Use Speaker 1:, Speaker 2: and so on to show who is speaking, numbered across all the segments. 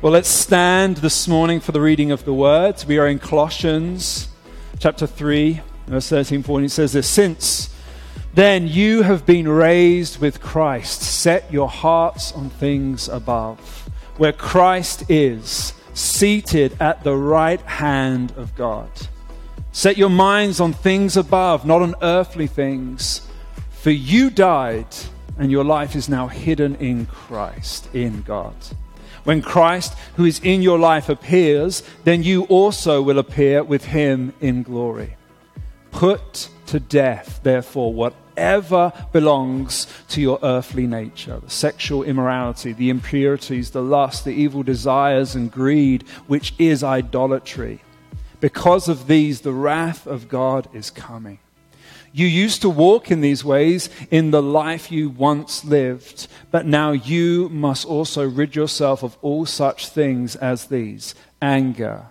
Speaker 1: Well, let's stand this morning for the reading of the words. We are in Colossians chapter 3, verse 13, 14. It says this Since then you have been raised with Christ, set your hearts on things above, where Christ is, seated at the right hand of God. Set your minds on things above, not on earthly things. For you died, and your life is now hidden in Christ, in God. When Christ, who is in your life, appears, then you also will appear with him in glory. Put to death, therefore, whatever belongs to your earthly nature the sexual immorality, the impurities, the lust, the evil desires, and greed, which is idolatry. Because of these, the wrath of God is coming. You used to walk in these ways in the life you once lived, but now you must also rid yourself of all such things as these anger,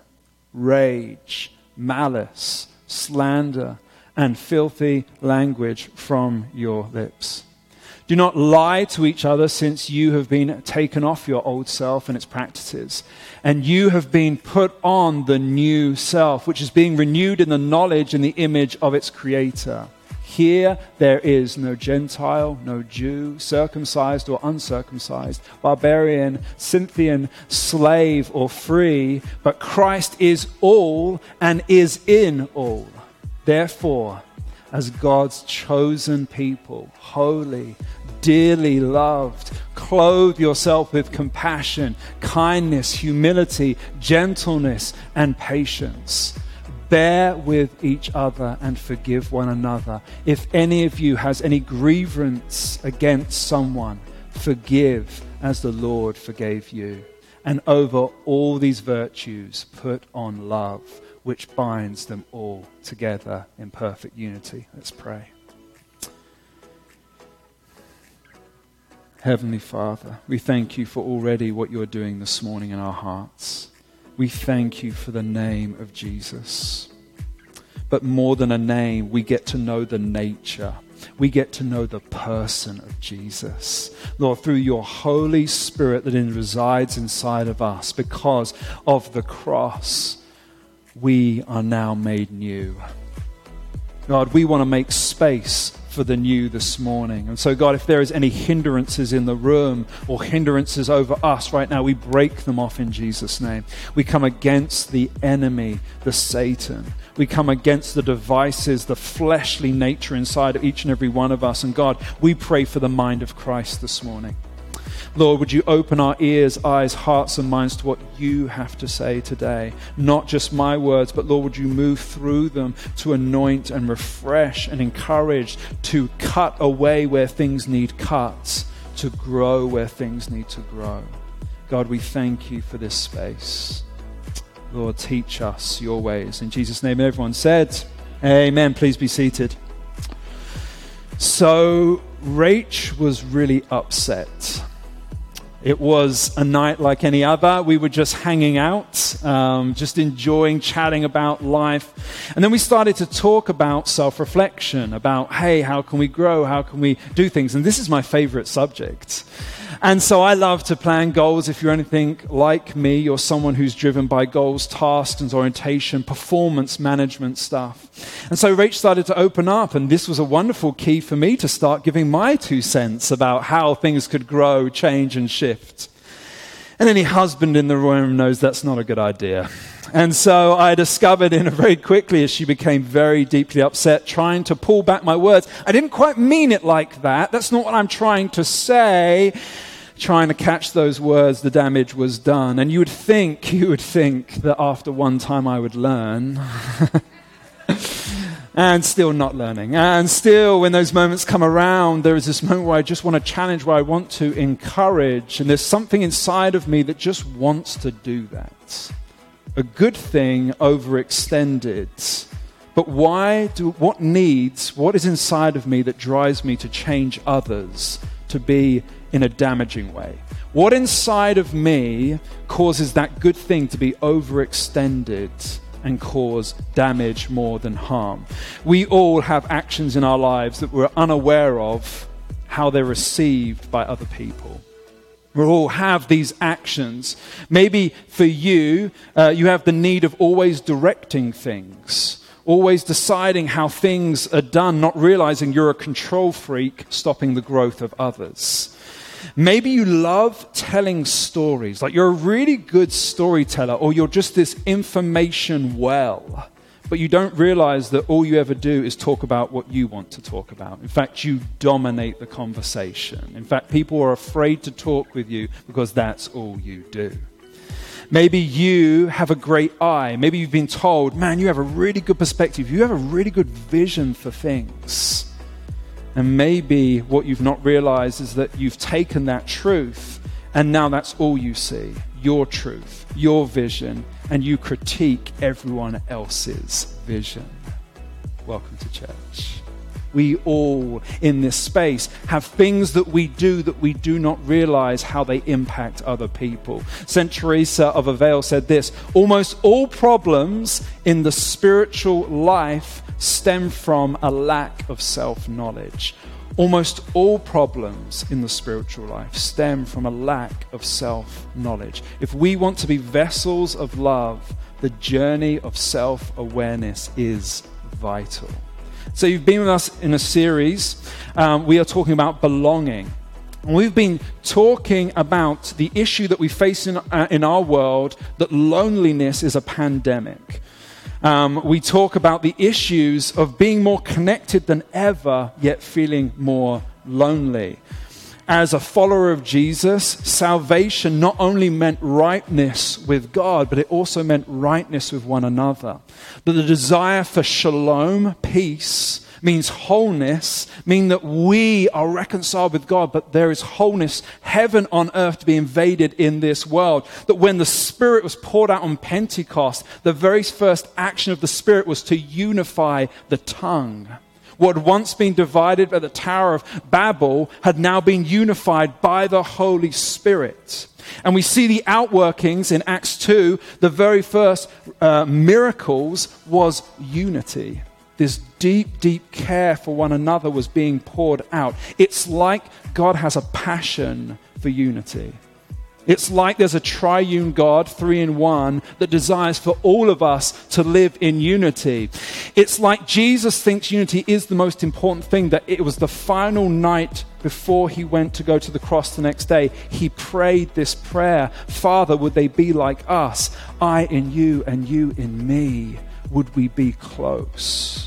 Speaker 1: rage, malice, slander, and filthy language from your lips. Do not lie to each other, since you have been taken off your old self and its practices, and you have been put on the new self, which is being renewed in the knowledge and the image of its creator. Here there is no Gentile, no Jew, circumcised or uncircumcised, barbarian, Scythian, slave or free, but Christ is all and is in all. Therefore, as God's chosen people, holy, dearly loved, clothe yourself with compassion, kindness, humility, gentleness, and patience Bear with each other and forgive one another. If any of you has any grievance against someone, forgive as the Lord forgave you. And over all these virtues, put on love, which binds them all together in perfect unity. Let's pray. Heavenly Father, we thank you for already what you're doing this morning in our hearts we thank you for the name of Jesus. But more than a name, we get to know the nature. We get to know the person of Jesus. Lord, through your Holy Spirit that resides inside of us, because of the cross, we are now made new. God, we want to make space for the new this morning. And so, God, if there is any hindrances in the room or hindrances over us right now, we break them off in Jesus' name. We come against the enemy, the Satan. We come against the devices, the fleshly nature inside of each and every one of us. And God, we pray for the mind of Christ this morning. Lord, would you open our ears, eyes, hearts, and minds to what you have to say today? Not just my words, but Lord, would you move through them to anoint and refresh and encourage, to cut away where things need cuts, to grow where things need to grow. God, we thank you for this space. Lord, teach us your ways. In Jesus' name, everyone said, Amen. Please be seated. So, Rach was really upset it was a night like any other. We were just hanging out, um, just enjoying chatting about life. And then we started to talk about self reflection, about, hey, how can we grow? How can we do things? And this is my favorite subject. And so I love to plan goals. If you're anything like me, you're someone who's driven by goals, tasks, and orientation, performance management stuff. And so Rach started to open up, and this was a wonderful key for me to start giving my two cents about how things could grow, change, and shift. And any husband in the room knows that's not a good idea. And so I discovered in very quickly as she became very deeply upset, trying to pull back my words. I didn't quite mean it like that. That's not what I'm trying to say trying to catch those words, the damage was done. And you would think, you would think that after one time I would learn. and still not learning. And still, when those moments come around, there is this moment where I just want to challenge, where I want to encourage. And there's something inside of me that just wants to do that. A good thing overextended. But why do, what needs, what is inside of me that drives me to change others, to be in a damaging way? What inside of me causes that good thing to be overextended and cause damage more than harm? We all have actions in our lives that we're unaware of how they're received by other people. We all have these actions. Maybe for you, uh, you have the need of always directing things, always deciding how things are done, not realizing you're a control freak, stopping the growth of others. Maybe you love telling stories, like you're a really good storyteller, or you're just this information well but you don't realize that all you ever do is talk about what you want to talk about. In fact, you dominate the conversation. In fact, people are afraid to talk with you because that's all you do. Maybe you have a great eye. Maybe you've been told, man, you have a really good perspective. You have a really good vision for things. And maybe what you've not realized is that you've taken that truth and now that's all you see your truth, your vision, and you critique everyone else's vision. Welcome to church. We all in this space have things that we do that we do not realize how they impact other people. St. Teresa of Avila said this almost all problems in the spiritual life stem from a lack of self knowledge. Almost all problems in the spiritual life stem from a lack of self knowledge. If we want to be vessels of love, the journey of self awareness is vital. So, you've been with us in a series. Um, we are talking about belonging. And We've been talking about the issue that we face in, uh, in our world that loneliness is a pandemic um, we talk about the issues of being more connected than ever, yet feeling more lonely. As a follower of Jesus, salvation not only meant rightness with God, but it also meant rightness with one another. That the desire for shalom, peace, means wholeness, mean that we are reconciled with God, but there is wholeness, heaven on earth to be invaded in this world. That when the Spirit was poured out on Pentecost, the very first action of the Spirit was to unify the tongue. What had once been divided by the Tower of Babel had now been unified by the Holy Spirit. And we see the outworkings in Acts 2. The very first uh, miracles was unity this deep, deep care for one another was being poured out. It's like God has a passion for unity. It's like there's a triune God, three in one, that desires for all of us to live in unity. It's like Jesus thinks unity is the most important thing, that it was the final night before he went to go to the cross the next day. He prayed this prayer Father, would they be like us? I in you and you in me would we be close?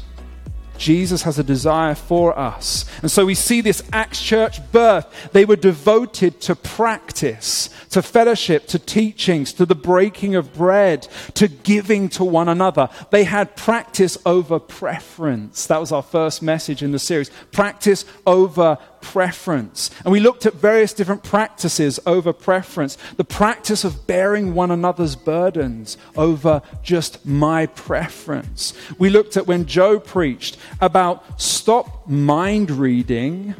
Speaker 1: Jesus has a desire for us. And so we see this Acts church birth. They were devoted to practice, to fellowship, to teachings, to the breaking of bread, to giving to one another. They had practice over preference. That was our first message in the series. Practice over preference. And we looked at various different practices over preference. The practice of bearing one another's burdens over just my preference. We looked at when Joe preached about stop mind reading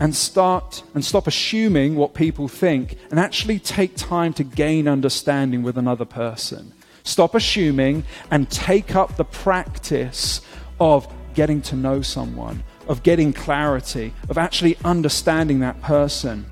Speaker 1: and start and stop assuming what people think and actually take time to gain understanding with another person. Stop assuming and take up the practice of getting to know someone of getting clarity, of actually understanding that person.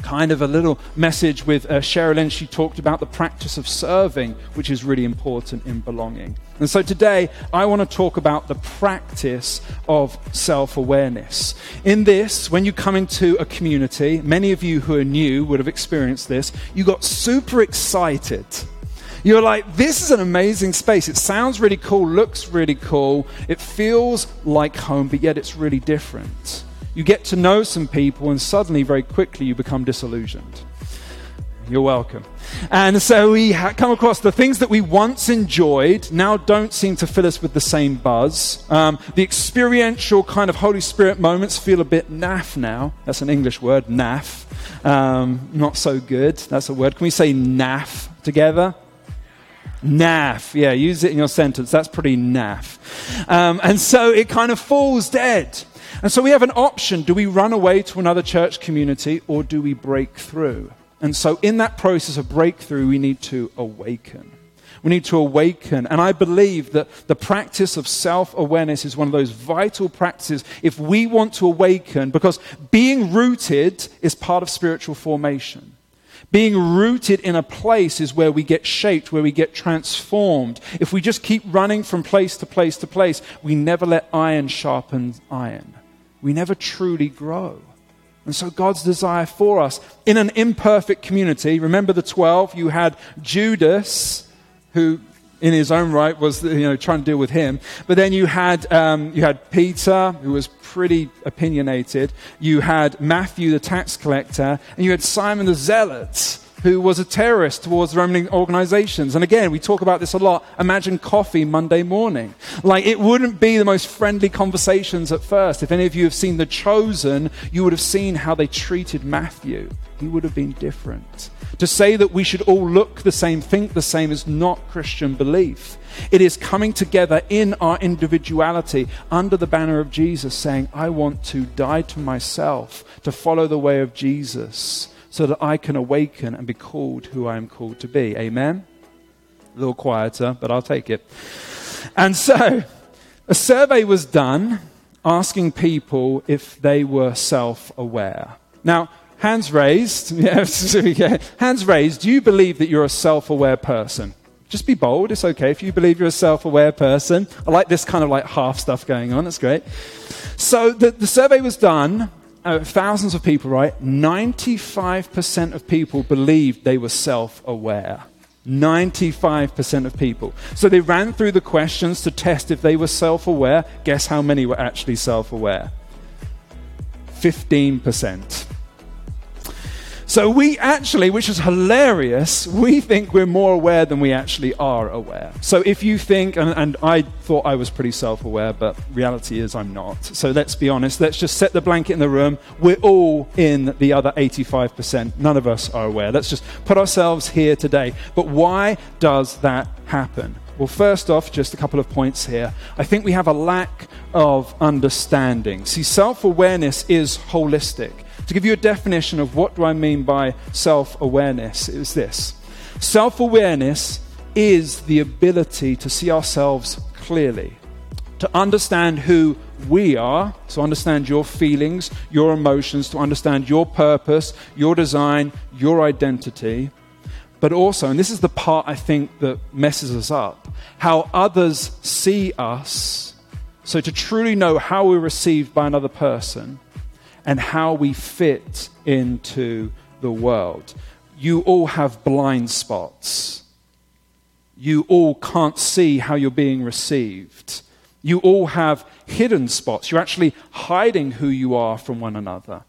Speaker 1: Kind of a little message with uh, Sherilyn. She talked about the practice of serving, which is really important in belonging. And so today, I want to talk about the practice of self awareness. In this, when you come into a community, many of you who are new would have experienced this, you got super excited you're like, this is an amazing space. It sounds really cool, looks really cool, it feels like home, but yet it's really different. You get to know some people, and suddenly, very quickly, you become disillusioned. You're welcome. And so we ha- come across the things that we once enjoyed now don't seem to fill us with the same buzz. Um, the experiential kind of Holy Spirit moments feel a bit naff now. That's an English word, naff. Um, not so good. That's a word. Can we say naff together? Naff. Yeah, use it in your sentence. That's pretty naff. Um, and so it kind of falls dead. And so we have an option. Do we run away to another church community or do we break through? And so in that process of breakthrough, we need to awaken. We need to awaken. And I believe that the practice of self awareness is one of those vital practices if we want to awaken, because being rooted is part of spiritual formation. Being rooted in a place is where we get shaped, where we get transformed. If we just keep running from place to place to place, we never let iron sharpen iron. We never truly grow. And so God's desire for us in an imperfect community, remember the 12, you had Judas, who in his own right was you know trying to deal with him. But then you had um, you had Peter, who was pretty opinionated. You had Matthew, the tax collector, and you had Simon the zealot, who was a terrorist towards Roman organizations. And again, we talk about this a lot. Imagine coffee Monday morning. Like, it wouldn't be the most friendly conversations at first. If any of you have seen The Chosen, you would have seen how they treated Matthew. He would have been different. To say that we should all look the same, think the same, is not Christian belief. It is coming together in our individuality under the banner of Jesus, saying, I want to die to myself to follow the way of Jesus so that I can awaken and be called who I am called to be. Amen? A little quieter, but I'll take it. And so, a survey was done asking people if they were self aware. Now, hands raised. Yes, hands raised. Do you believe that you're a self aware person? Just be bold. It's okay if you believe you're a self aware person. I like this kind of like half stuff going on. That's great. So the, the survey was done uh, thousands of people, right? 95% of people believed they were self aware. 95% of people. So they ran through the questions to test if they were self aware. Guess how many were actually self aware? 15%. So we actually, which is hilarious, we think we're more aware than we actually are aware. So if you think, and, and I thought I was pretty self aware, but reality is I'm not. So let's be honest, let's just set the blanket in the room. We're all in the other 85%. None of us are aware. Let's just put ourselves here today. But why does that happen? Well, first off, just a couple of points here. I think we have a lack of understanding. See, self awareness is holistic. To give you a definition of what do I mean by self awareness, is this self awareness is the ability to see ourselves clearly, to understand who we are, to understand your feelings, your emotions, to understand your purpose, your design, your identity, but also, and this is the part I think that messes us up, how others see us. So to truly know how we're received by another person and how we fit into the world. You all have blind spots. You all can't see how you're being received. You all have hidden spots. You're actually hiding who you are from one another.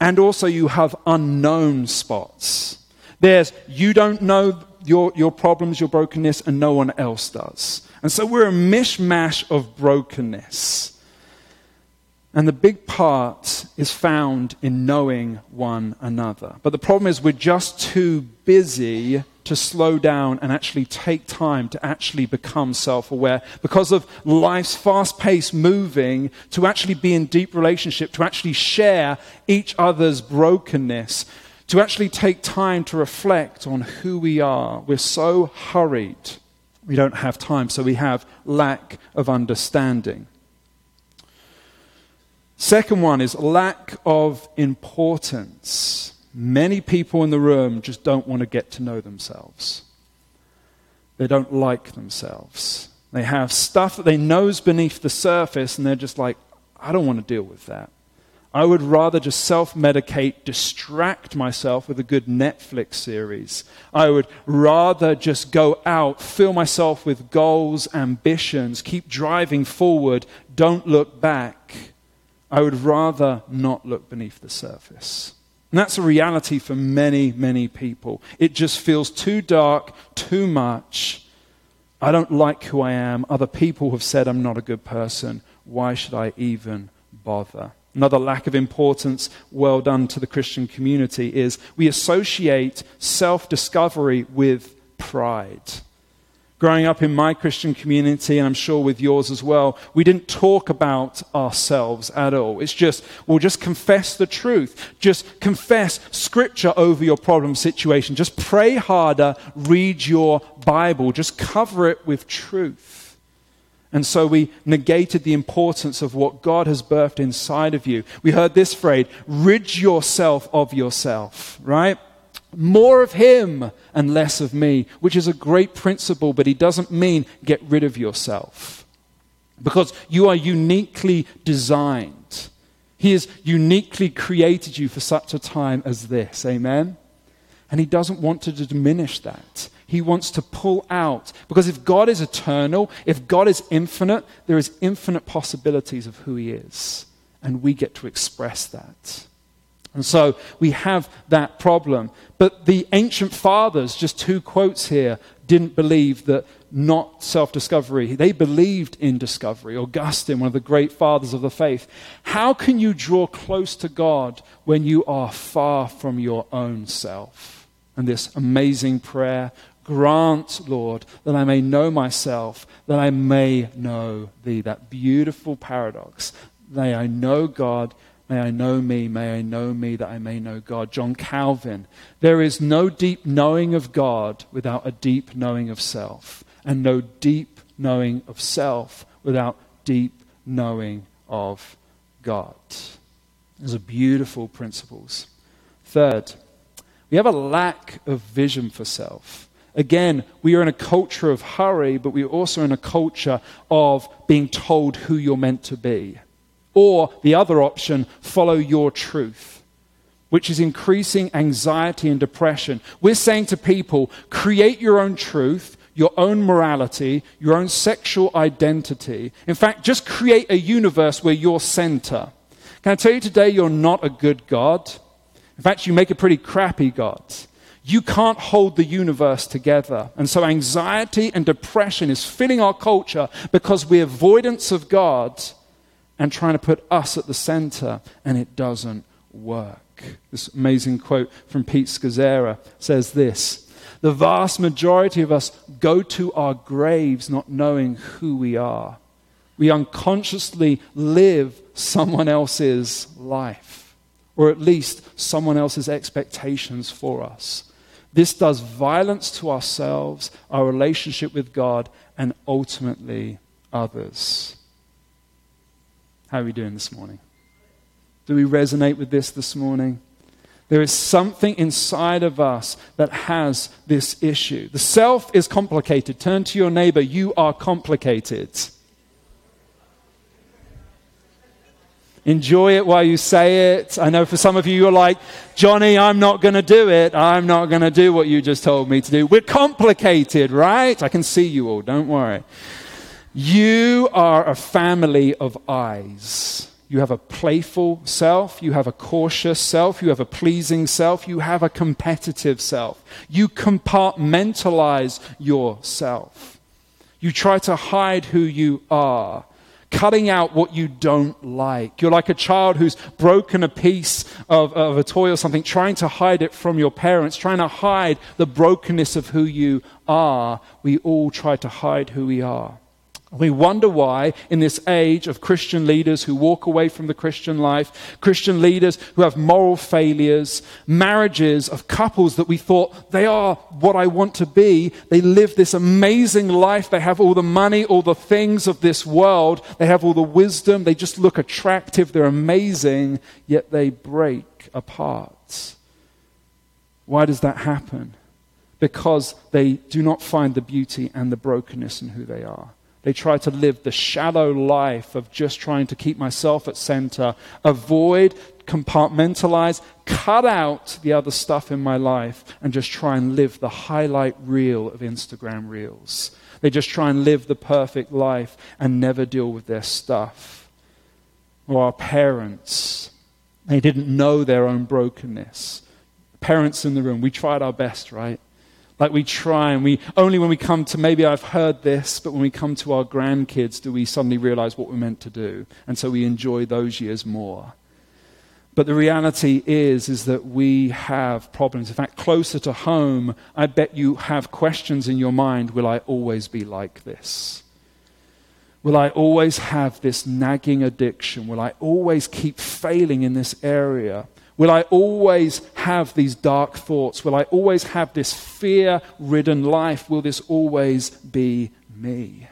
Speaker 1: And also, you have unknown spots. There's you don't know your, your problems, your brokenness, and no one else does. And so we're a mishmash of brokenness. And the big part is found in knowing one another. But the problem is, we're just too busy to slow down and actually take time to actually become self aware because of life's fast paced moving to actually be in deep relationship, to actually share each other's brokenness, to actually take time to reflect on who we are. We're so hurried, we don't have time, so we have lack of understanding. Second one is lack of importance. Many people in the room just don't want to get to know themselves. They don't like themselves. They have stuff that they know is beneath the surface, and they're just like, I don't want to deal with that. I would rather just self medicate, distract myself with a good Netflix series. I would rather just go out, fill myself with goals, ambitions, keep driving forward, don't look back. I would rather not look beneath the surface. And that's a reality for many, many people. It just feels too dark, too much. I don't like who I am. Other people have said I'm not a good person. Why should I even bother? Another lack of importance, well done to the Christian community, is we associate self discovery with pride. Growing up in my Christian community, and I'm sure with yours as well, we didn't talk about ourselves at all. It's just, we'll just confess the truth. Just confess scripture over your problem situation. Just pray harder, read your Bible, just cover it with truth. And so we negated the importance of what God has birthed inside of you. We heard this phrase rid yourself of yourself, right? More of him and less of me, which is a great principle, but he doesn't mean get rid of yourself. Because you are uniquely designed. He has uniquely created you for such a time as this. Amen? And he doesn't want to diminish that. He wants to pull out. Because if God is eternal, if God is infinite, there is infinite possibilities of who he is. And we get to express that. And so we have that problem. But the ancient fathers, just two quotes here, didn't believe that not self discovery. They believed in discovery. Augustine, one of the great fathers of the faith. How can you draw close to God when you are far from your own self? And this amazing prayer Grant, Lord, that I may know myself, that I may know thee. That beautiful paradox. May I know God May I know me, may I know me that I may know God. John Calvin. There is no deep knowing of God without a deep knowing of self, and no deep knowing of self without deep knowing of God. Those are beautiful principles. Third, we have a lack of vision for self. Again, we are in a culture of hurry, but we are also in a culture of being told who you're meant to be. Or the other option, follow your truth, which is increasing anxiety and depression. We're saying to people, create your own truth, your own morality, your own sexual identity. In fact, just create a universe where you're center. Can I tell you today, you're not a good God? In fact, you make a pretty crappy God. You can't hold the universe together. And so anxiety and depression is filling our culture because we're avoidance of God and trying to put us at the center, and it doesn't work. This amazing quote from Pete Scazzero says this The vast majority of us go to our graves not knowing who we are. We unconsciously live someone else's life, or at least someone else's expectations for us. This does violence to ourselves, our relationship with God, and ultimately others. How are we doing this morning? Do we resonate with this this morning? There is something inside of us that has this issue. The self is complicated. Turn to your neighbor. You are complicated. Enjoy it while you say it. I know for some of you, you're like, Johnny, I'm not going to do it. I'm not going to do what you just told me to do. We're complicated, right? I can see you all. Don't worry. You are a family of eyes. You have a playful self, you have a cautious self, you have a pleasing self, you have a competitive self. You compartmentalize yourself. You try to hide who you are, cutting out what you don't like. You're like a child who's broken a piece of, of a toy or something, trying to hide it from your parents, trying to hide the brokenness of who you are. We all try to hide who we are. We wonder why, in this age of Christian leaders who walk away from the Christian life, Christian leaders who have moral failures, marriages of couples that we thought they are what I want to be, they live this amazing life. They have all the money, all the things of this world, they have all the wisdom, they just look attractive, they're amazing, yet they break apart. Why does that happen? Because they do not find the beauty and the brokenness in who they are. They try to live the shallow life of just trying to keep myself at center, avoid, compartmentalize, cut out the other stuff in my life, and just try and live the highlight reel of Instagram reels. They just try and live the perfect life and never deal with their stuff. Or our parents, they didn't know their own brokenness. Parents in the room, we tried our best, right? Like we try, and we only when we come to maybe I've heard this, but when we come to our grandkids, do we suddenly realize what we're meant to do, and so we enjoy those years more. But the reality is, is that we have problems. In fact, closer to home, I bet you have questions in your mind: Will I always be like this? Will I always have this nagging addiction? Will I always keep failing in this area? Will I always have these dark thoughts? Will I always have this fear ridden life? Will this always be me?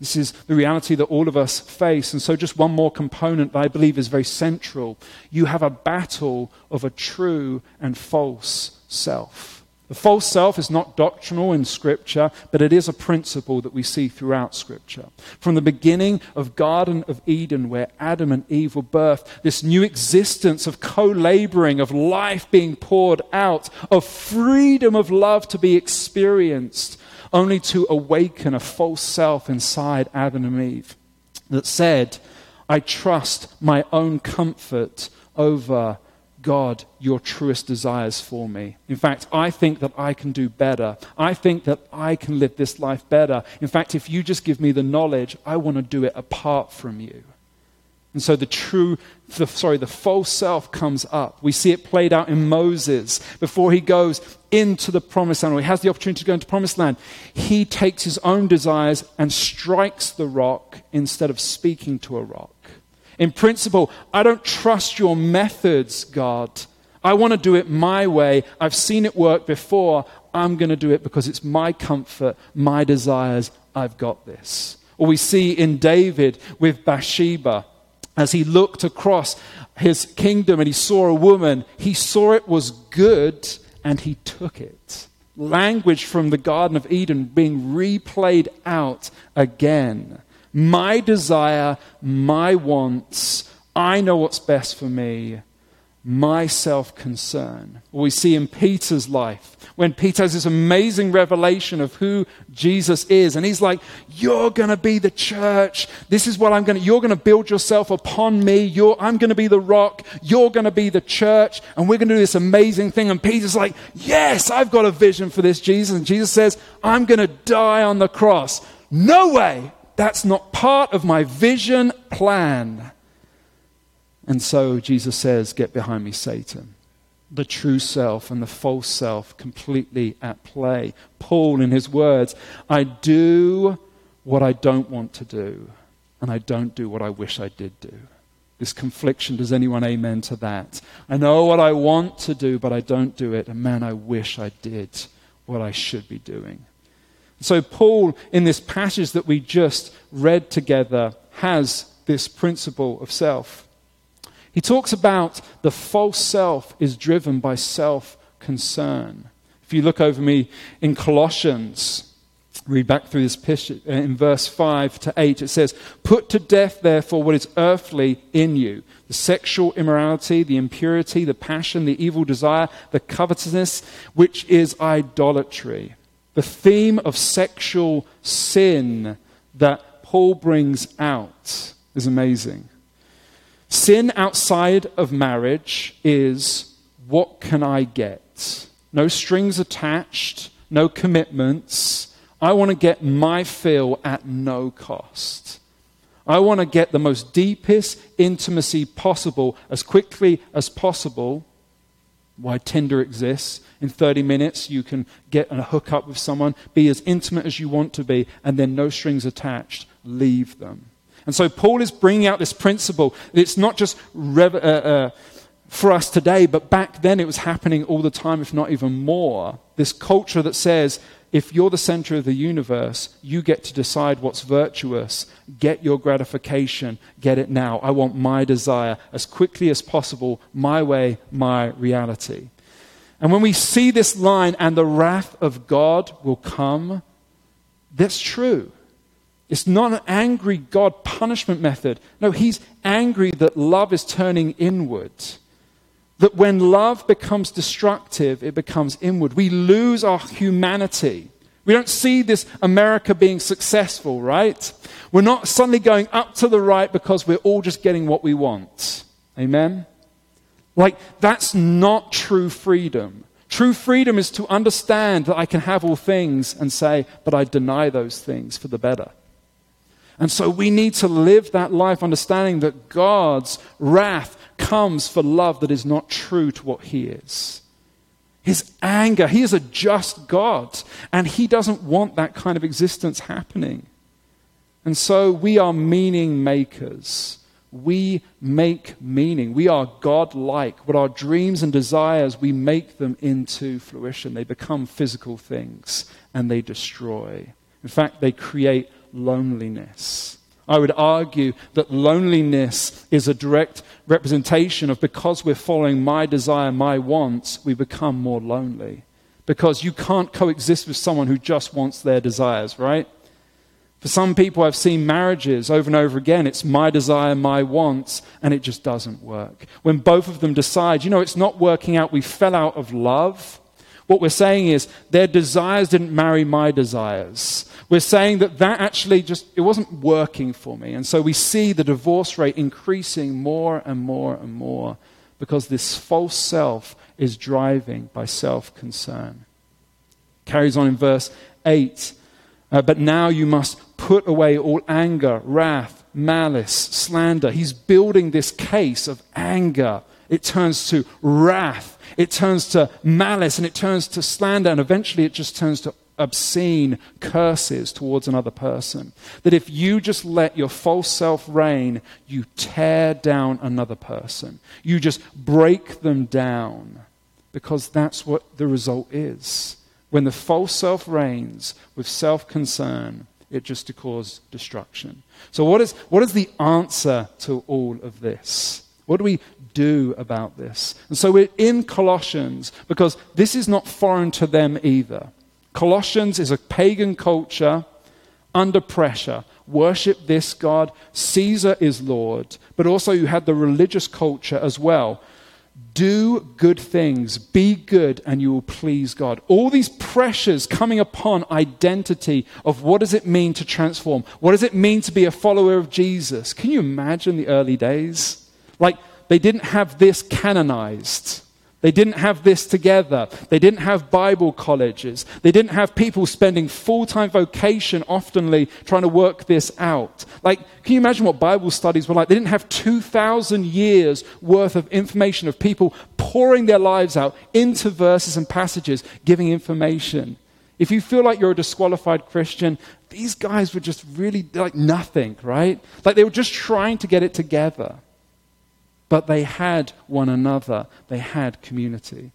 Speaker 1: This is the reality that all of us face. And so, just one more component that I believe is very central. You have a battle of a true and false self. The false self is not doctrinal in Scripture, but it is a principle that we see throughout Scripture. From the beginning of Garden of Eden, where Adam and Eve were birthed, this new existence of co laboring, of life being poured out, of freedom of love to be experienced, only to awaken a false self inside Adam and Eve that said, I trust my own comfort over God, your truest desires for me. In fact, I think that I can do better. I think that I can live this life better. In fact, if you just give me the knowledge, I want to do it apart from you. And so the true, the, sorry, the false self comes up. We see it played out in Moses before he goes into the promised land, or he has the opportunity to go into promised land. He takes his own desires and strikes the rock instead of speaking to a rock. In principle, I don't trust your methods, God. I want to do it my way. I've seen it work before. I'm going to do it because it's my comfort, my desires. I've got this. Or we see in David with Bathsheba as he looked across his kingdom and he saw a woman, he saw it was good and he took it. Language from the Garden of Eden being replayed out again. My desire, my wants, I know what's best for me, my self concern. We see in Peter's life when Peter has this amazing revelation of who Jesus is. And he's like, You're going to be the church. This is what I'm going to, you're going to build yourself upon me. You're, I'm going to be the rock. You're going to be the church. And we're going to do this amazing thing. And Peter's like, Yes, I've got a vision for this, Jesus. And Jesus says, I'm going to die on the cross. No way. That's not part of my vision plan. And so Jesus says, Get behind me, Satan. The true self and the false self completely at play. Paul, in his words, I do what I don't want to do, and I don't do what I wish I did do. This confliction, does anyone amen to that? I know what I want to do, but I don't do it, and man, I wish I did what I should be doing. So, Paul, in this passage that we just read together, has this principle of self. He talks about the false self is driven by self concern. If you look over me in Colossians, read back through this picture uh, in verse 5 to 8, it says, Put to death, therefore, what is earthly in you the sexual immorality, the impurity, the passion, the evil desire, the covetousness, which is idolatry. The theme of sexual sin that Paul brings out is amazing. Sin outside of marriage is what can I get? No strings attached, no commitments. I want to get my fill at no cost. I want to get the most deepest intimacy possible as quickly as possible. Why Tinder exists. In 30 minutes, you can get a hook up with someone, be as intimate as you want to be, and then no strings attached. Leave them. And so Paul is bringing out this principle. It's not just rev- uh, uh, for us today, but back then it was happening all the time, if not even more. This culture that says, if you're the center of the universe, you get to decide what's virtuous. Get your gratification. Get it now. I want my desire as quickly as possible, my way, my reality. And when we see this line, and the wrath of God will come, that's true. It's not an angry God punishment method. No, he's angry that love is turning inward. That when love becomes destructive, it becomes inward. We lose our humanity. We don't see this America being successful, right? We're not suddenly going up to the right because we're all just getting what we want. Amen? Like, that's not true freedom. True freedom is to understand that I can have all things and say, but I deny those things for the better. And so we need to live that life understanding that God's wrath comes for love that is not true to what He is. His anger, He is a just God, and He doesn't want that kind of existence happening. And so we are meaning makers. We make meaning. We are God like. What our dreams and desires, we make them into fruition. They become physical things and they destroy. In fact, they create loneliness. I would argue that loneliness is a direct representation of because we're following my desire, my wants, we become more lonely. Because you can't coexist with someone who just wants their desires, right? For some people, I've seen marriages over and over again. It's my desire, my wants, and it just doesn't work. When both of them decide, you know, it's not working out, we fell out of love. What we're saying is their desires didn't marry my desires. We're saying that that actually just it wasn't working for me. And so we see the divorce rate increasing more and more and more because this false self is driving by self-concern. Carries on in verse 8. Uh, but now you must put away all anger, wrath, malice, slander. He's building this case of anger. It turns to wrath it turns to malice and it turns to slander, and eventually it just turns to obscene curses towards another person. That if you just let your false self reign, you tear down another person. You just break them down because that's what the result is. When the false self reigns with self concern, it just to cause destruction. So, what is, what is the answer to all of this? What do we do about this? And so we're in Colossians because this is not foreign to them either. Colossians is a pagan culture under pressure. Worship this God. Caesar is Lord. But also, you had the religious culture as well. Do good things, be good, and you will please God. All these pressures coming upon identity of what does it mean to transform? What does it mean to be a follower of Jesus? Can you imagine the early days? Like, they didn't have this canonized. They didn't have this together. They didn't have Bible colleges. They didn't have people spending full time vocation oftenly trying to work this out. Like, can you imagine what Bible studies were like? They didn't have 2,000 years worth of information of people pouring their lives out into verses and passages, giving information. If you feel like you're a disqualified Christian, these guys were just really like nothing, right? Like they were just trying to get it together but they had one another, they had community.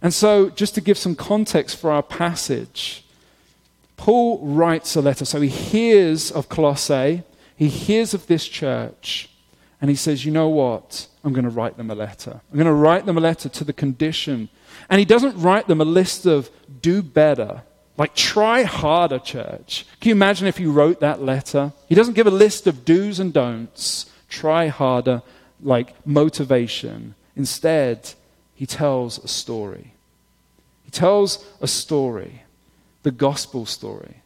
Speaker 1: And so, just to give some context for our passage, Paul writes a letter. So he hears of Colossae, he hears of this church, and he says, You know what? I'm going to write them a letter. I'm going to write them a letter to the condition. And he doesn't write them a list of do better, like try harder, church. Can you imagine if he wrote that letter? He doesn't give a list of do's and don'ts. Try harder, like motivation. Instead, he tells a story. He tells a story, the gospel story.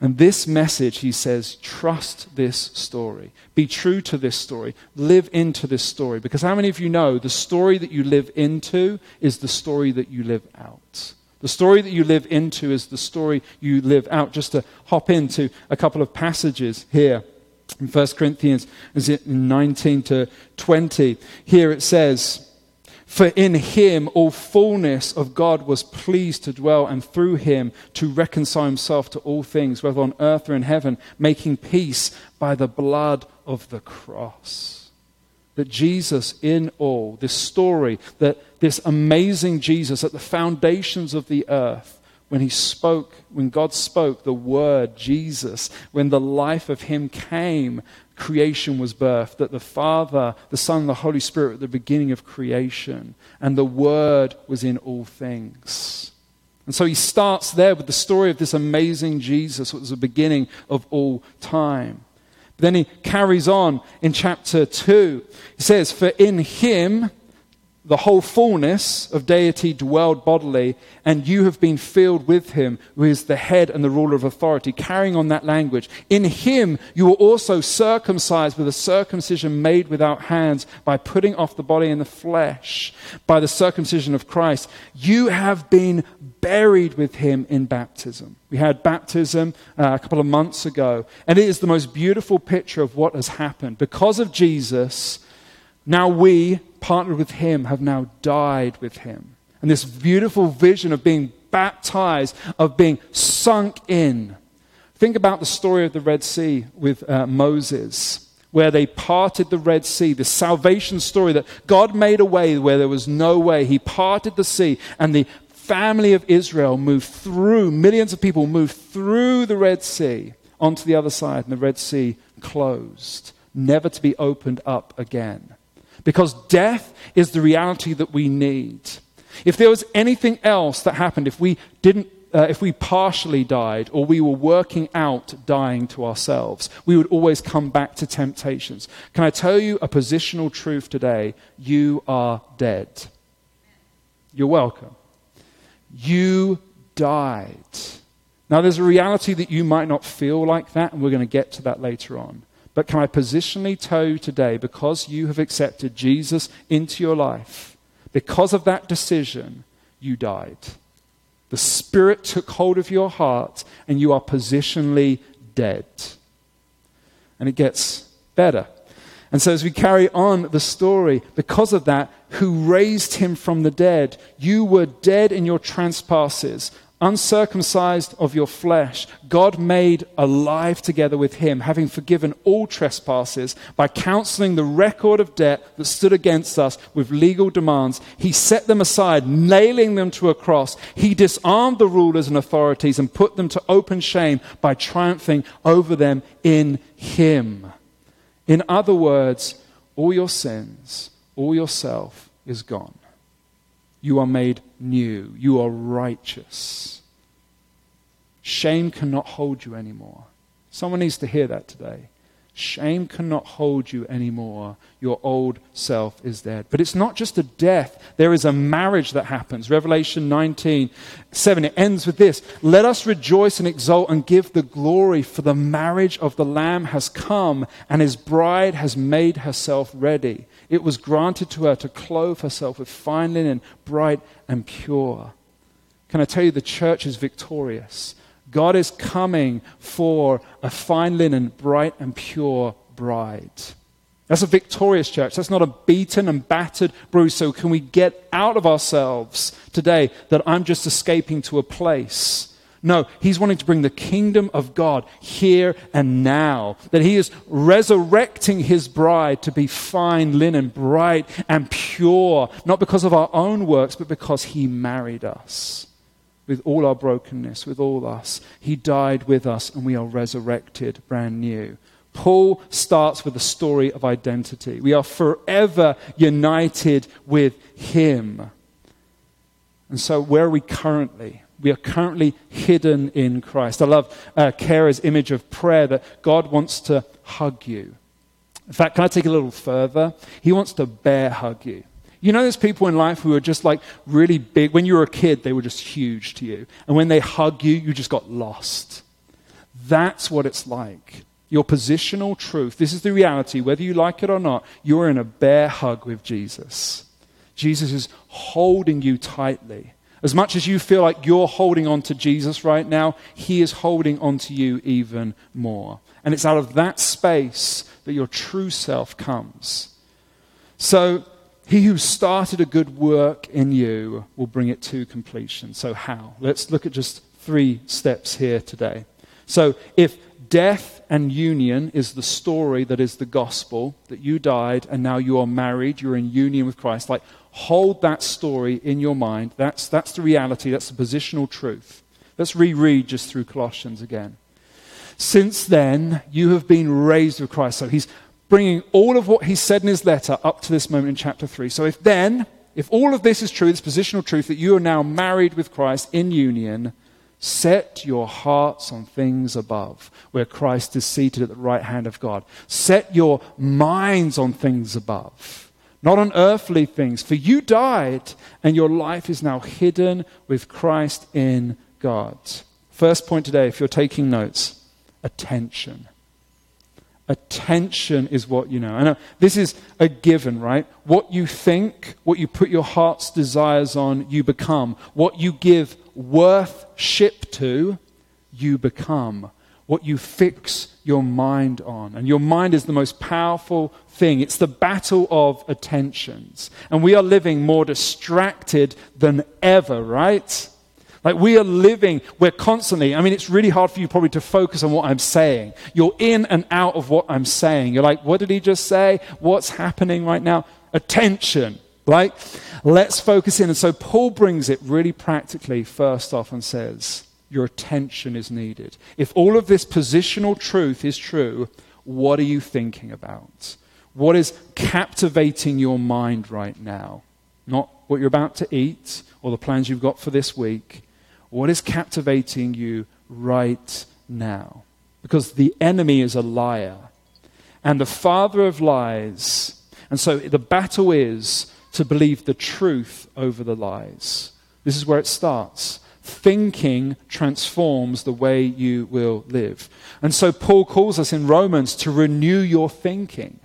Speaker 1: And this message, he says, trust this story. Be true to this story. Live into this story. Because how many of you know the story that you live into is the story that you live out? The story that you live into is the story you live out. Just to hop into a couple of passages here in 1 Corinthians, is it 19 to 20? Here it says, For in him all fullness of God was pleased to dwell, and through him to reconcile himself to all things, whether on earth or in heaven, making peace by the blood of the cross. That Jesus, in all, this story, that this amazing Jesus at the foundations of the earth, when he spoke, when God spoke the word, Jesus, when the life of him came, creation was birthed, that the Father, the Son, and the Holy Spirit at the beginning of creation, and the Word was in all things. And so he starts there with the story of this amazing Jesus, what was the beginning of all time. But then he carries on in chapter 2. He says, For in him, the whole fullness of deity dwelled bodily, and you have been filled with him, who is the head and the ruler of authority. Carrying on that language, in him you were also circumcised with a circumcision made without hands, by putting off the body and the flesh, by the circumcision of Christ. You have been buried with him in baptism. We had baptism uh, a couple of months ago, and it is the most beautiful picture of what has happened. Because of Jesus, now we, partnered with him, have now died with him. And this beautiful vision of being baptized, of being sunk in. Think about the story of the Red Sea with uh, Moses, where they parted the Red Sea, the salvation story that God made a way where there was no way. He parted the sea, and the family of Israel moved through, millions of people moved through the Red Sea onto the other side, and the Red Sea closed, never to be opened up again. Because death is the reality that we need. If there was anything else that happened, if we didn't uh, if we partially died or we were working out dying to ourselves, we would always come back to temptations. Can I tell you a positional truth today? You are dead. You're welcome. You died. Now, there's a reality that you might not feel like that, and we're going to get to that later on. But can I positionally tell you today, because you have accepted Jesus into your life, because of that decision, you died. The Spirit took hold of your heart, and you are positionally dead. And it gets better. And so, as we carry on the story, because of that, who raised him from the dead, you were dead in your trespasses, uncircumcised of your flesh, God made alive together with him, having forgiven all trespasses by counseling the record of debt that stood against us with legal demands. He set them aside, nailing them to a cross. He disarmed the rulers and authorities and put them to open shame by triumphing over them in him. In other words, all your sins, all yourself is gone. You are made new. You are righteous. Shame cannot hold you anymore. Someone needs to hear that today. Shame cannot hold you anymore. Your old self is dead. But it's not just a death, there is a marriage that happens. Revelation 19 7, it ends with this Let us rejoice and exult and give the glory, for the marriage of the Lamb has come, and his bride has made herself ready. It was granted to her to clothe herself with fine linen, bright and pure. Can I tell you, the church is victorious. God is coming for a fine linen, bright and pure bride. That's a victorious church. That's not a beaten and battered bruise. So, can we get out of ourselves today that I'm just escaping to a place? No, he's wanting to bring the kingdom of God here and now. That he is resurrecting his bride to be fine linen, bright and pure, not because of our own works, but because he married us with all our brokenness, with all us. He died with us, and we are resurrected brand new. Paul starts with a story of identity. We are forever united with him. And so, where are we currently? We are currently hidden in Christ. I love uh, Kara's image of prayer that God wants to hug you. In fact, can I take a little further? He wants to bear hug you. You know, there's people in life who are just like really big. When you were a kid, they were just huge to you. And when they hug you, you just got lost. That's what it's like. Your positional truth. This is the reality. Whether you like it or not, you're in a bear hug with Jesus. Jesus is holding you tightly. As much as you feel like you're holding on to Jesus right now, he is holding on to you even more. And it's out of that space that your true self comes. So, he who started a good work in you will bring it to completion. So, how? Let's look at just three steps here today. So, if death and union is the story that is the gospel, that you died and now you are married, you're in union with Christ, like hold that story in your mind. That's, that's the reality, that's the positional truth. Let's reread just through Colossians again. Since then, you have been raised with Christ. So he's bringing all of what he said in his letter up to this moment in chapter 3. So if then, if all of this is true, this positional truth that you are now married with Christ in union, set your hearts on things above, where Christ is seated at the right hand of God. Set your minds on things above not on earthly things. For you died, and your life is now hidden with Christ in God. First point today, if you're taking notes attention. Attention is what you know. Know this is a given, right? What you think, what you put your heart's desires on, you become. What you give worth ship to, you become what you fix your mind on. And your mind is the most powerful thing. It's the battle of attentions. And we are living more distracted than ever, right? Like we are living, we're constantly, I mean, it's really hard for you probably to focus on what I'm saying. You're in and out of what I'm saying. You're like, what did he just say? What's happening right now? Attention, right? Let's focus in. And so Paul brings it really practically first off and says, your attention is needed. If all of this positional truth is true, what are you thinking about? What is captivating your mind right now? Not what you're about to eat or the plans you've got for this week. What is captivating you right now? Because the enemy is a liar and the father of lies. And so the battle is to believe the truth over the lies. This is where it starts. Thinking transforms the way you will live. And so Paul calls us in Romans to renew your thinking.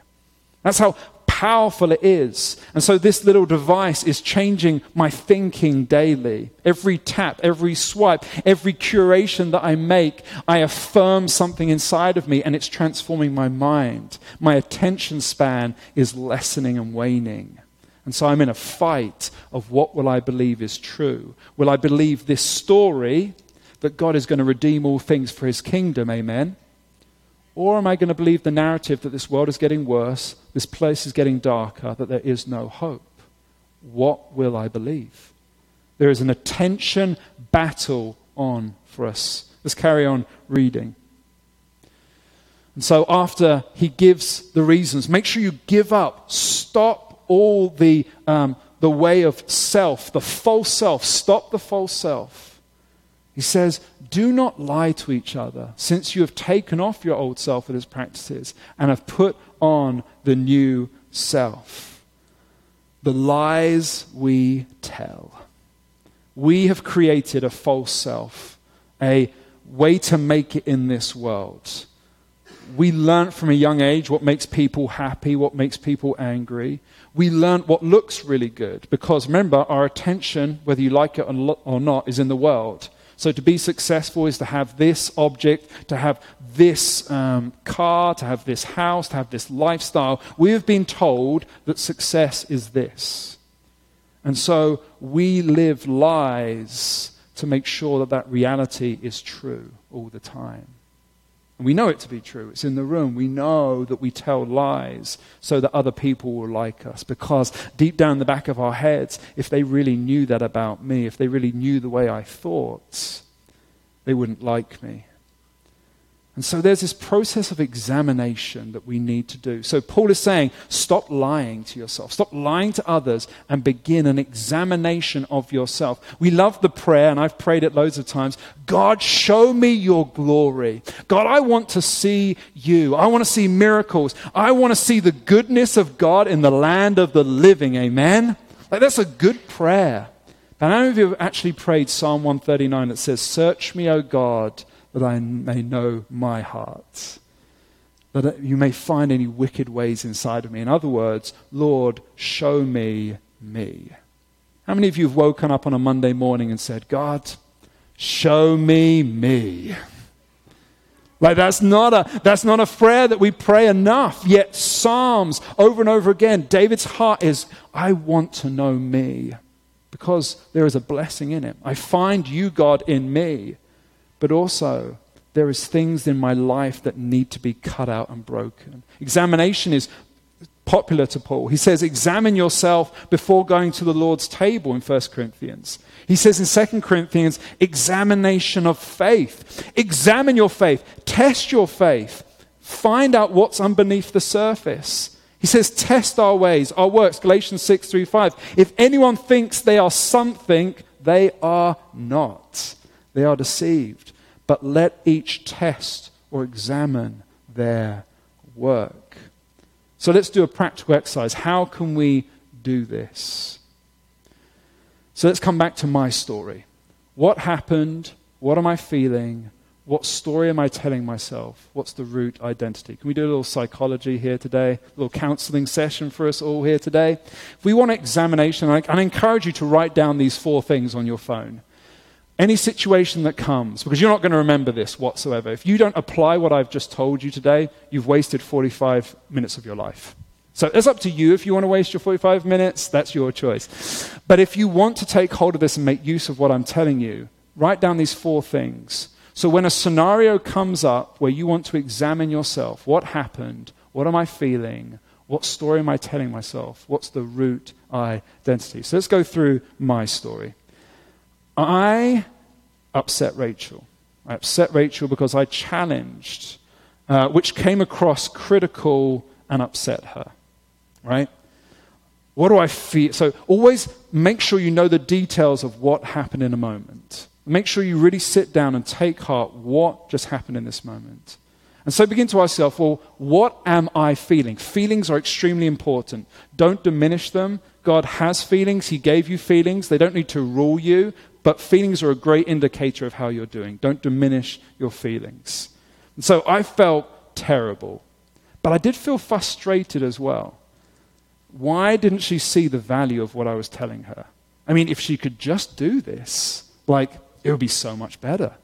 Speaker 1: That's how powerful it is. And so this little device is changing my thinking daily. Every tap, every swipe, every curation that I make, I affirm something inside of me and it's transforming my mind. My attention span is lessening and waning. And so I'm in a fight of what will I believe is true? Will I believe this story that God is going to redeem all things for his kingdom? Amen. Or am I going to believe the narrative that this world is getting worse, this place is getting darker, that there is no hope? What will I believe? There is an attention battle on for us. Let's carry on reading. And so, after he gives the reasons, make sure you give up. Stop all the, um, the way of self, the false self. Stop the false self. He says, Do not lie to each other, since you have taken off your old self with its practices and have put on the new self. The lies we tell. We have created a false self, a way to make it in this world. We learn from a young age what makes people happy, what makes people angry we learn what looks really good because remember, our attention, whether you like it or not, is in the world. So to be successful is to have this object, to have this um, car, to have this house, to have this lifestyle. We have been told that success is this. And so we live lies to make sure that that reality is true all the time. We know it to be true. It's in the room. We know that we tell lies so that other people will like us. Because deep down the back of our heads, if they really knew that about me, if they really knew the way I thought, they wouldn't like me. And so there's this process of examination that we need to do. So Paul is saying, stop lying to yourself, stop lying to others, and begin an examination of yourself. We love the prayer, and I've prayed it loads of times God, show me your glory. God, I want to see you. I want to see miracles. I want to see the goodness of God in the land of the living. Amen? Like, that's a good prayer. But how many of you have actually prayed Psalm 139 that says, Search me, O God that I may know my heart, that you may find any wicked ways inside of me. In other words, Lord, show me me. How many of you have woken up on a Monday morning and said, God, show me me? Like that's not a that's not a prayer that we pray enough. Yet Psalms over and over again, David's heart is, I want to know me. Because there is a blessing in it. I find you, God, in me but also there is things in my life that need to be cut out and broken. Examination is popular to Paul. He says, Examine yourself before going to the Lord's table in 1 Corinthians. He says in 2 Corinthians, Examination of faith. Examine your faith, test your faith, find out what's underneath the surface. He says, Test our ways, our works. Galatians 6 3 5. If anyone thinks they are something, they are not. They are deceived but let each test or examine their work. So let's do a practical exercise. How can we do this? So let's come back to my story. What happened? What am I feeling? What story am I telling myself? What's the root identity? Can we do a little psychology here today? A little counseling session for us all here today? If we want examination, I, I encourage you to write down these four things on your phone. Any situation that comes, because you're not going to remember this whatsoever. If you don't apply what I've just told you today, you've wasted 45 minutes of your life. So it's up to you if you want to waste your 45 minutes, that's your choice. But if you want to take hold of this and make use of what I'm telling you, write down these four things. So when a scenario comes up where you want to examine yourself, what happened? What am I feeling? What story am I telling myself? What's the root identity? So let's go through my story. I upset Rachel. I upset Rachel because I challenged, uh, which came across critical and upset her. Right? What do I feel? So always make sure you know the details of what happened in a moment. Make sure you really sit down and take heart what just happened in this moment. And so begin to ask yourself, well, what am I feeling? Feelings are extremely important. Don't diminish them. God has feelings. He gave you feelings. They don't need to rule you, but feelings are a great indicator of how you're doing. Don't diminish your feelings. And so I felt terrible, but I did feel frustrated as well. Why didn't she see the value of what I was telling her? I mean, if she could just do this, like, it would be so much better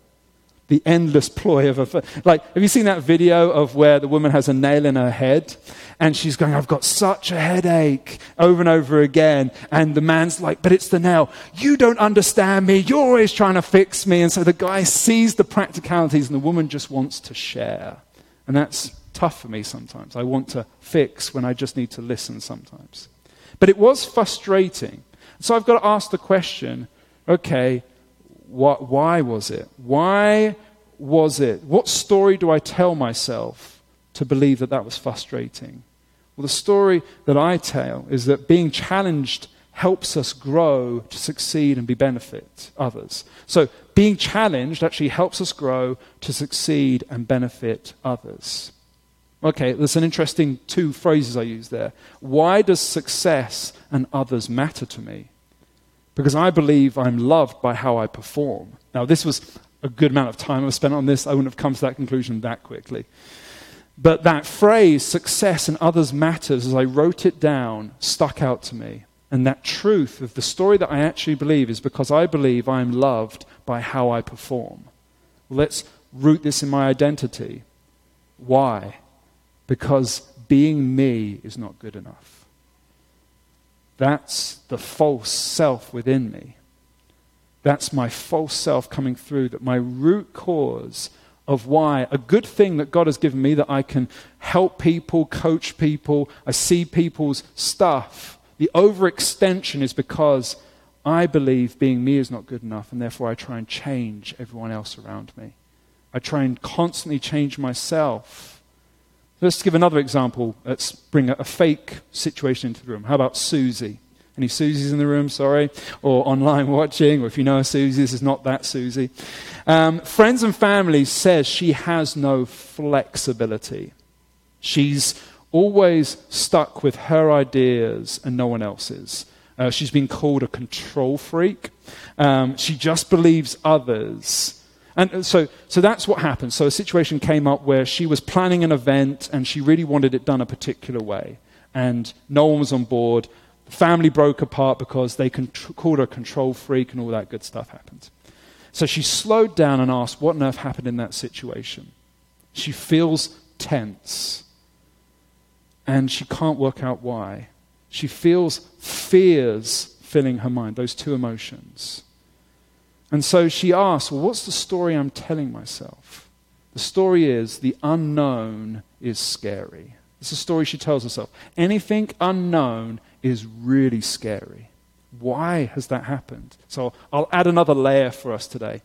Speaker 1: the endless ploy of a. Like, have you seen that video of where the woman has a nail in her head and she's going, I've got such a headache over and over again. And the man's like, but it's the nail. You don't understand me. You're always trying to fix me. And so the guy sees the practicalities and the woman just wants to share. And that's tough for me sometimes. I want to fix when I just need to listen sometimes. But it was frustrating. So I've got to ask the question okay, what, why was it? Why was it? What story do I tell myself to believe that that was frustrating? Well, the story that I tell is that being challenged helps us grow to succeed and be benefit others. So being challenged actually helps us grow to succeed and benefit others. Okay, there's an interesting two phrases I use there. Why does success and others matter to me? Because I believe I'm loved by how I perform. Now, this was a good amount of time I've spent on this. I wouldn't have come to that conclusion that quickly. But that phrase, success and others matters, as I wrote it down, stuck out to me. And that truth of the story that I actually believe is because I believe I am loved by how I perform. Let's root this in my identity. Why? Because being me is not good enough. That's the false self within me. That's my false self coming through, that my root cause of why a good thing that God has given me that I can help people, coach people, I see people's stuff. The overextension is because I believe being me is not good enough, and therefore I try and change everyone else around me. I try and constantly change myself Let's give another example. Let's bring a, a fake situation into the room. How about Susie? Any Susies in the room, sorry? Or online watching, or if you know a Susie, this is not that Susie. Um, friends and family says she has no flexibility. She's always stuck with her ideas and no one else's. Uh, she's been called a control freak. Um, she just believes others and uh, so, so that's what happened. So a situation came up where she was planning an event and she really wanted it done a particular way. And no one was on board. The family broke apart because they called her a control freak and all that good stuff happened. So she slowed down and asked, What on earth happened in that situation? She feels tense and she can't work out why. She feels fears filling her mind, those two emotions. And so she asks, Well, what's the story I'm telling myself? The story is the unknown is scary. It's a story she tells herself. Anything unknown is really scary. Why has that happened? So I'll add another layer for us today.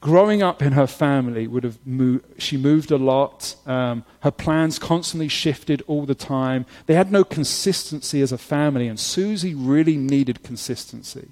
Speaker 1: Growing up in her family would have moved, she moved a lot. Um, her plans constantly shifted all the time. They had no consistency as a family, and Susie really needed consistency.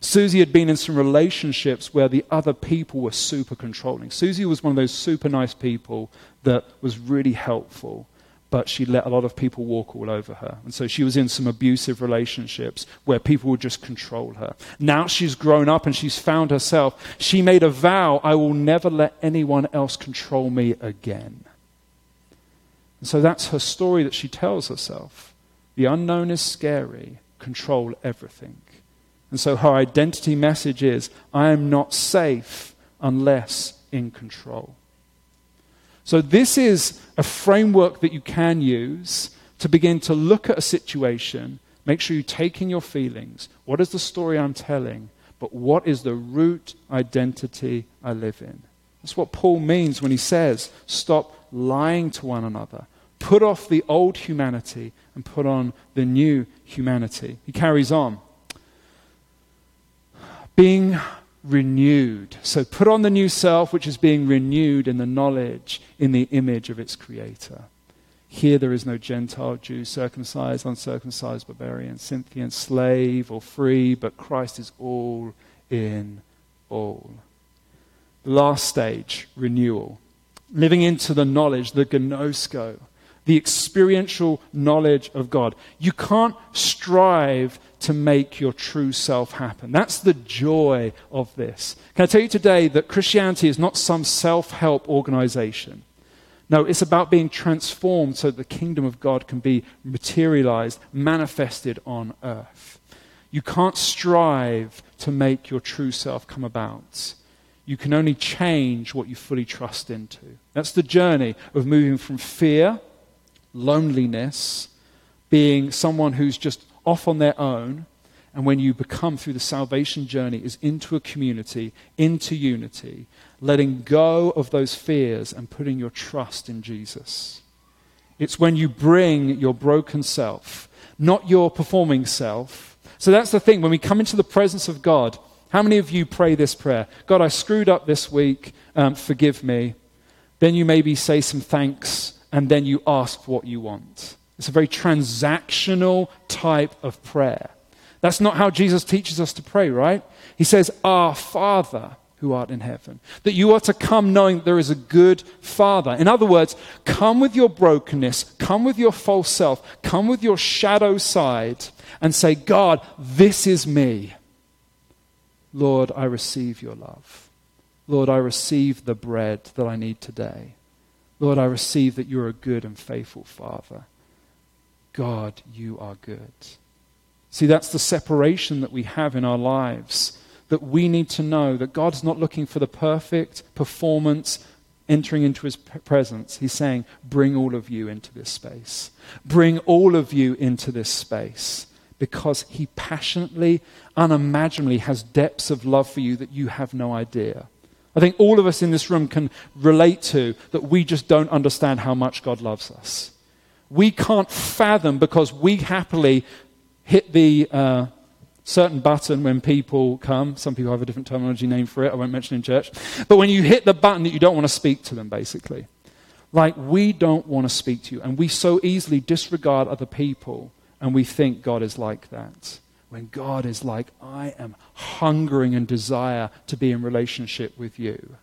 Speaker 1: Susie had been in some relationships where the other people were super controlling. Susie was one of those super nice people that was really helpful, but she let a lot of people walk all over her. And so she was in some abusive relationships where people would just control her. Now she's grown up and she's found herself. She made a vow I will never let anyone else control me again. And so that's her story that she tells herself. The unknown is scary, control everything. And so her identity message is I am not safe unless in control. So, this is a framework that you can use to begin to look at a situation. Make sure you take in your feelings. What is the story I'm telling? But what is the root identity I live in? That's what Paul means when he says, stop lying to one another. Put off the old humanity and put on the new humanity. He carries on being renewed. So put on the new self, which is being renewed in the knowledge, in the image of its creator. Here there is no Gentile, Jew, circumcised, uncircumcised, barbarian, Scythian, slave, or free, but Christ is all in all. Last stage, renewal. Living into the knowledge, the gnosko, the experiential knowledge of God. You can't strive to make your true self happen. That's the joy of this. Can I tell you today that Christianity is not some self help organization? No, it's about being transformed so that the kingdom of God can be materialized, manifested on earth. You can't strive to make your true self come about. You can only change what you fully trust into. That's the journey of moving from fear, loneliness, being someone who's just off on their own, and when you become through the salvation journey is into a community, into unity, letting go of those fears and putting your trust in Jesus. It's when you bring your broken self, not your performing self. So that's the thing. When we come into the presence of God, how many of you pray this prayer? God, I screwed up this week. Um, forgive me. Then you maybe say some thanks, and then you ask what you want. It's a very transactional type of prayer. That's not how Jesus teaches us to pray, right? He says, Our Father who art in heaven. That you are to come knowing that there is a good Father. In other words, come with your brokenness, come with your false self, come with your shadow side, and say, God, this is me. Lord, I receive your love. Lord, I receive the bread that I need today. Lord, I receive that you're a good and faithful Father. God, you are good. See, that's the separation that we have in our lives that we need to know that God's not looking for the perfect performance entering into his presence. He's saying, Bring all of you into this space. Bring all of you into this space because he passionately, unimaginably has depths of love for you that you have no idea. I think all of us in this room can relate to that we just don't understand how much God loves us. We can't fathom because we happily hit the uh, certain button when people come. Some people have a different terminology name for it. I won't mention in church. But when you hit the button that you don't want to speak to them, basically. Like, we don't want to speak to you. And we so easily disregard other people and we think God is like that. When God is like, I am hungering and desire to be in relationship with you.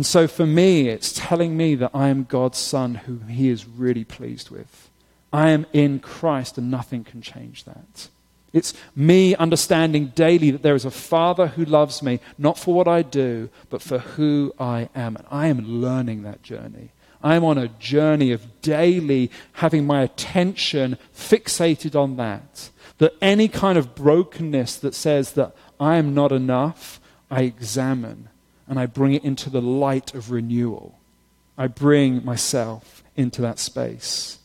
Speaker 1: And so for me, it's telling me that I am God's son whom he is really pleased with. I am in Christ and nothing can change that. It's me understanding daily that there is a Father who loves me, not for what I do, but for who I am. And I am learning that journey. I am on a journey of daily having my attention fixated on that. That any kind of brokenness that says that I am not enough, I examine and I bring it into the light of renewal. I bring myself into that space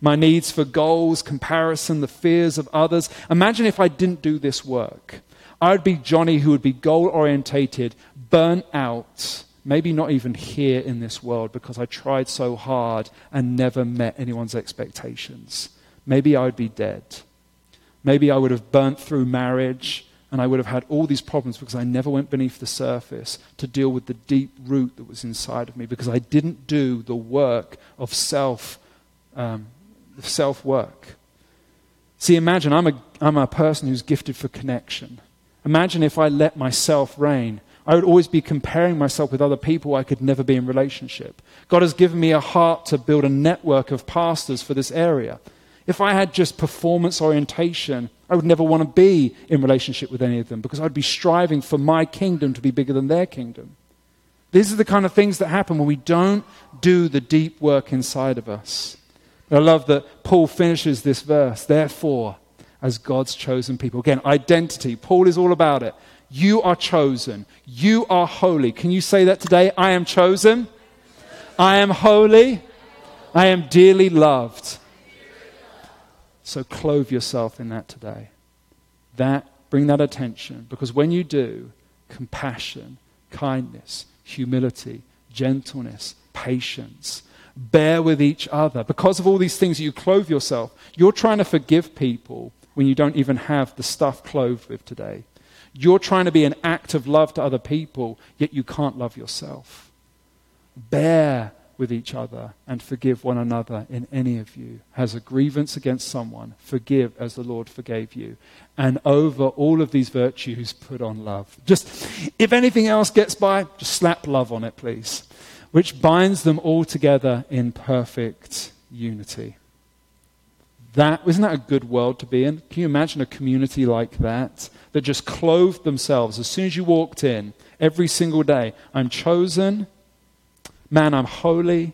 Speaker 1: my needs for goals, comparison, the fears of others. Imagine if I didn't do this work. I would be Johnny who would be goal orientated, burnt out, maybe not even here in this world because I tried so hard and never met anyone's expectations. Maybe I would be dead. Maybe I would have burnt through marriage and I would have had all these problems because I never went beneath the surface to deal with the deep root that was inside of me because I didn't do the work of self um, self work. See, imagine I'm a, I'm a person who's gifted for connection. Imagine if I let myself reign. I would always be comparing myself with other people I could never be in relationship. God has given me a heart to build a network of pastors for this area. If I had just performance orientation, I would never want to be in relationship with any of them because I'd be striving for my kingdom to be bigger than their kingdom. These are the kind of things that happen when we don't do the deep work inside of us. I love that Paul finishes this verse, therefore, as God's chosen people. Again, identity. Paul is all about it. You are chosen. You are holy. Can you say that today? I am chosen. I am holy. I am dearly loved. So clothe yourself in that today. That, bring that attention. Because when you do, compassion, kindness, humility, gentleness, patience, bear with each other. Because of all these things, you clothe yourself. You're trying to forgive people when you don't even have the stuff clothed with today. You're trying to be an act of love to other people, yet you can't love yourself. Bear with each other and forgive one another in any of you. Has a grievance against someone forgive as the lord forgave you. And over all of these virtues put on love. Just if anything else gets by just slap love on it please. Which binds them all together in perfect unity. That isn't that a good world to be in? Can you imagine a community like that? That just clothed themselves. As soon as you walked in every single day i'm chosen Man, I'm holy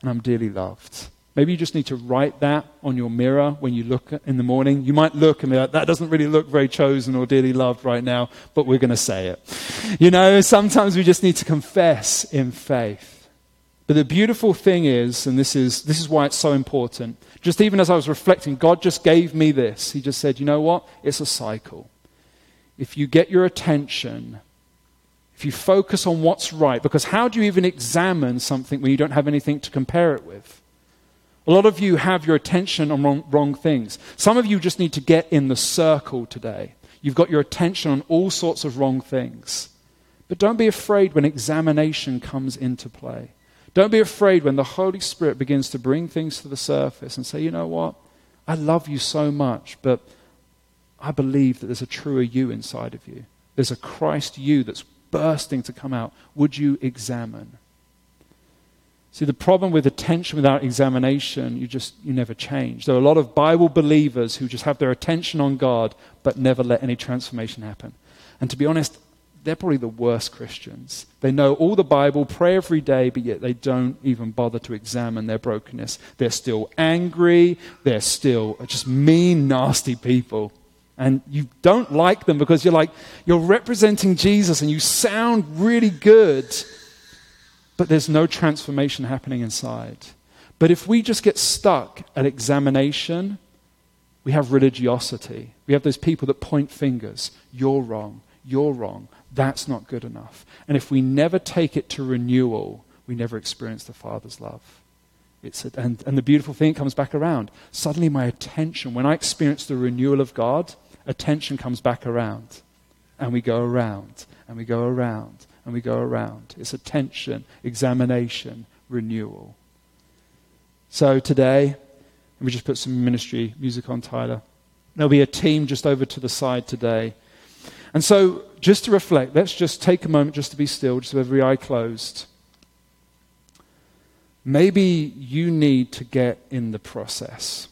Speaker 1: and I'm dearly loved. Maybe you just need to write that on your mirror when you look in the morning. You might look and be like, that doesn't really look very chosen or dearly loved right now, but we're going to say it. You know, sometimes we just need to confess in faith. But the beautiful thing is, and this is, this is why it's so important, just even as I was reflecting, God just gave me this. He just said, you know what? It's a cycle. If you get your attention if you focus on what's right, because how do you even examine something when you don't have anything to compare it with? A lot of you have your attention on wrong, wrong, things. Some of you just need to get in the circle today. You've got your attention on all sorts of wrong things. But don't be afraid when examination comes into play. Don't be afraid when the Holy Spirit begins to bring things to the surface and say, you know what? I love you so much, but I believe that there's a truer you inside of you. There's a Christ you that's bursting to come out. Would you examine? See, the problem with attention without examination, you just, you never change. There are a lot of Bible believers who just have their attention on God, but never let any transformation happen. And to be honest, they're probably the worst Christians. They know all the Bible, pray every day, but yet they don't even bother to examine their brokenness. They're still angry. They're still just mean, nasty people and you don't like them because you're like, you're representing Jesus and you sound really good, but there's no transformation happening inside. But if we just get stuck at examination, we have religiosity. We have those people that point fingers. You're wrong. You're wrong. That's not good enough. And if we never take it to renewal, we never experience the Father's love. It's a, and, and the beautiful thing comes back around. Suddenly, my attention, when I experience the renewal of God, attention comes back around. And we go around, and we go around, and we go around. It's attention, examination, renewal. So today, let me just put some ministry music on Tyler. There'll be a team just over to the side today. And so, just to reflect, let's just take a moment just to be still, just with every eye closed. Maybe you need to get in the process.